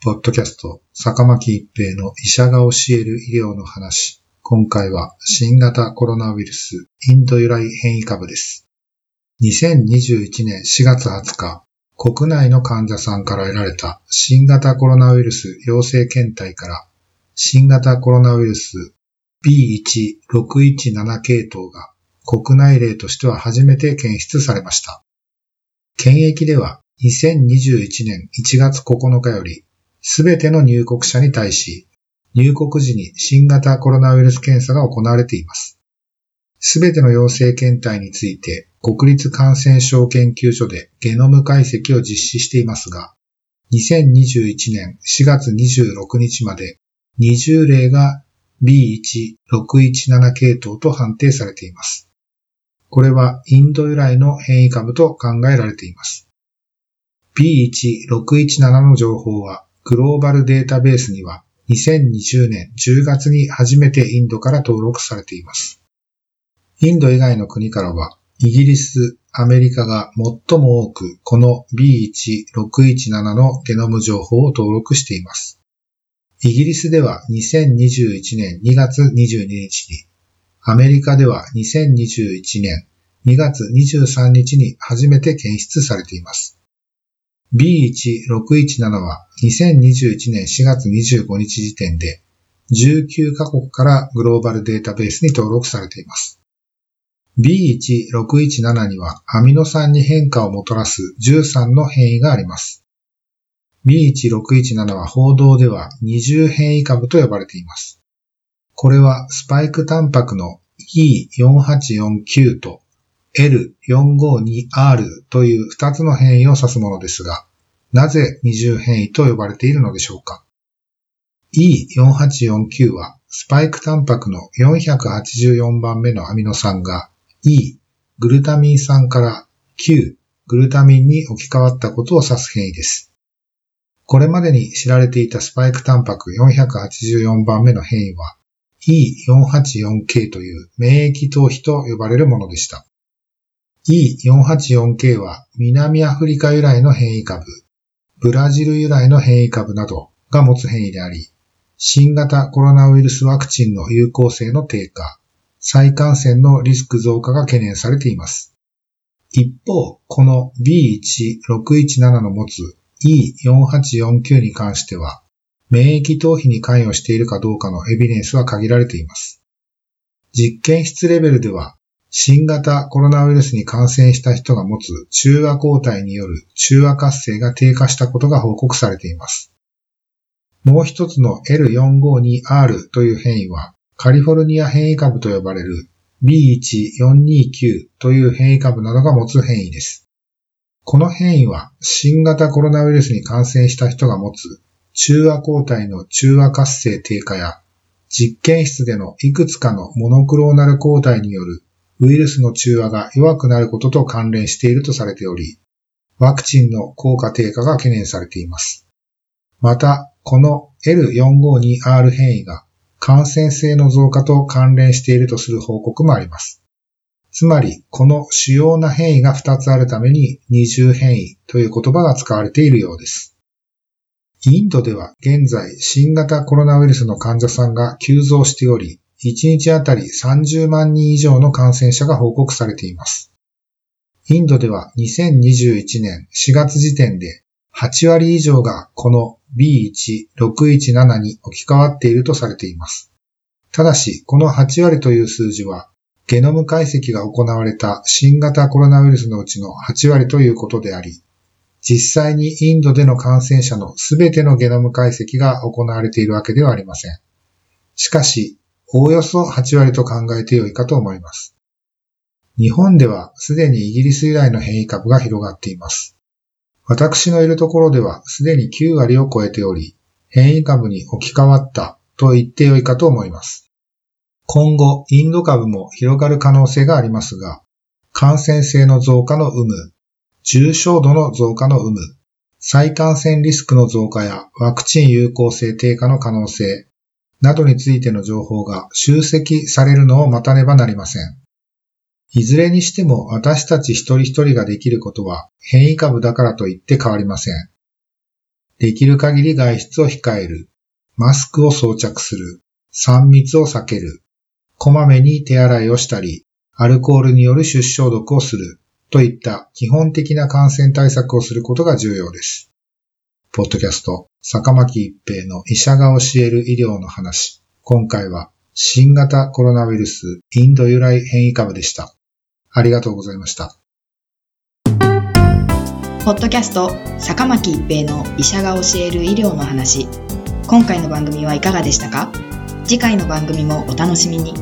ポッドキャスト、坂巻一平の医者が教える医療の話。今回は新型コロナウイルスインド由来変異株です。2021年4月20日、国内の患者さんから得られた新型コロナウイルス陽性検体から新型コロナウイルス B1617 系統が国内例としては初めて検出されました。検疫では2021年1月9日より、すべての入国者に対し、入国時に新型コロナウイルス検査が行われています。すべての陽性検体について、国立感染症研究所でゲノム解析を実施していますが、2021年4月26日まで20例が B1617 系統と判定されています。これはインド由来の変異株と考えられています。B1617 の情報はグローバルデータベースには2020年10月に初めてインドから登録されています。インド以外の国からはイギリス、アメリカが最も多くこの B1617 のゲノム情報を登録しています。イギリスでは2021年2月22日に、アメリカでは2021年2月23日に初めて検出されています。B1617 は2021年4月25日時点で19カ国からグローバルデータベースに登録されています。B1617 にはアミノ酸に変化をもたらす13の変異があります。B1617 は報道では二重変異株と呼ばれています。これはスパイクタンパクの E4849 と L452R という2つの変異を指すものですが、なぜ二重変異と呼ばれているのでしょうか ?E4849 はスパイクタンパクの484番目のアミノ酸が E、グルタミン酸から Q、グルタミンに置き換わったことを指す変異です。これまでに知られていたスパイクタンパク484番目の変異は E484K という免疫逃避と呼ばれるものでした。E484K は南アフリカ由来の変異株、ブラジル由来の変異株などが持つ変異であり、新型コロナウイルスワクチンの有効性の低下、再感染のリスク増加が懸念されています。一方、この B1617 の持つ E4849 に関しては、免疫逃避に関与しているかどうかのエビデンスは限られています。実験室レベルでは、新型コロナウイルスに感染した人が持つ中和抗体による中和活性が低下したことが報告されています。もう一つの L452R という変異は、カリフォルニア変異株と呼ばれる B1429 という変異株などが持つ変異です。この変異は新型コロナウイルスに感染した人が持つ中和抗体の中和活性低下や実験室でのいくつかのモノクローナル抗体によるウイルスの中和が弱くなることと関連しているとされており、ワクチンの効果低下が懸念されています。また、この L452R 変異が感染性の増加と関連しているとする報告もあります。つまり、この主要な変異が2つあるために二重変異という言葉が使われているようです。インドでは現在新型コロナウイルスの患者さんが急増しており、1日あたり30万人以上の感染者が報告されています。インドでは2021年4月時点で8割以上がこの B1617 に置き換わっているとされています。ただし、この8割という数字はゲノム解析が行われた新型コロナウイルスのうちの8割ということであり、実際にインドでの感染者のすべてのゲノム解析が行われているわけではありません。しかし、おおよそ8割と考えてよいかと思います。日本ではすでにイギリス由来の変異株が広がっています。私のいるところではすでに9割を超えており、変異株に置き換わったと言ってよいかと思います。今後、インド株も広がる可能性がありますが、感染性の増加の有無、重症度の増加の有無、再感染リスクの増加やワクチン有効性低下の可能性などについての情報が集積されるのを待たねばなりません。いずれにしても私たち一人一人ができることは変異株だからといって変わりません。できる限り外出を控える、マスクを装着する、3密を避ける、こまめに手洗いをしたり、アルコールによる出消毒をするといった基本的な感染対策をすることが重要です。ポッドキャスト、坂巻一平の医者が教える医療の話。今回は新型コロナウイルスインド由来変異株でした。ありがとうございました。ポッドキャスト、坂巻一平の医者が教える医療の話。今回の番組はいかがでしたか？次回の番組もお楽しみに。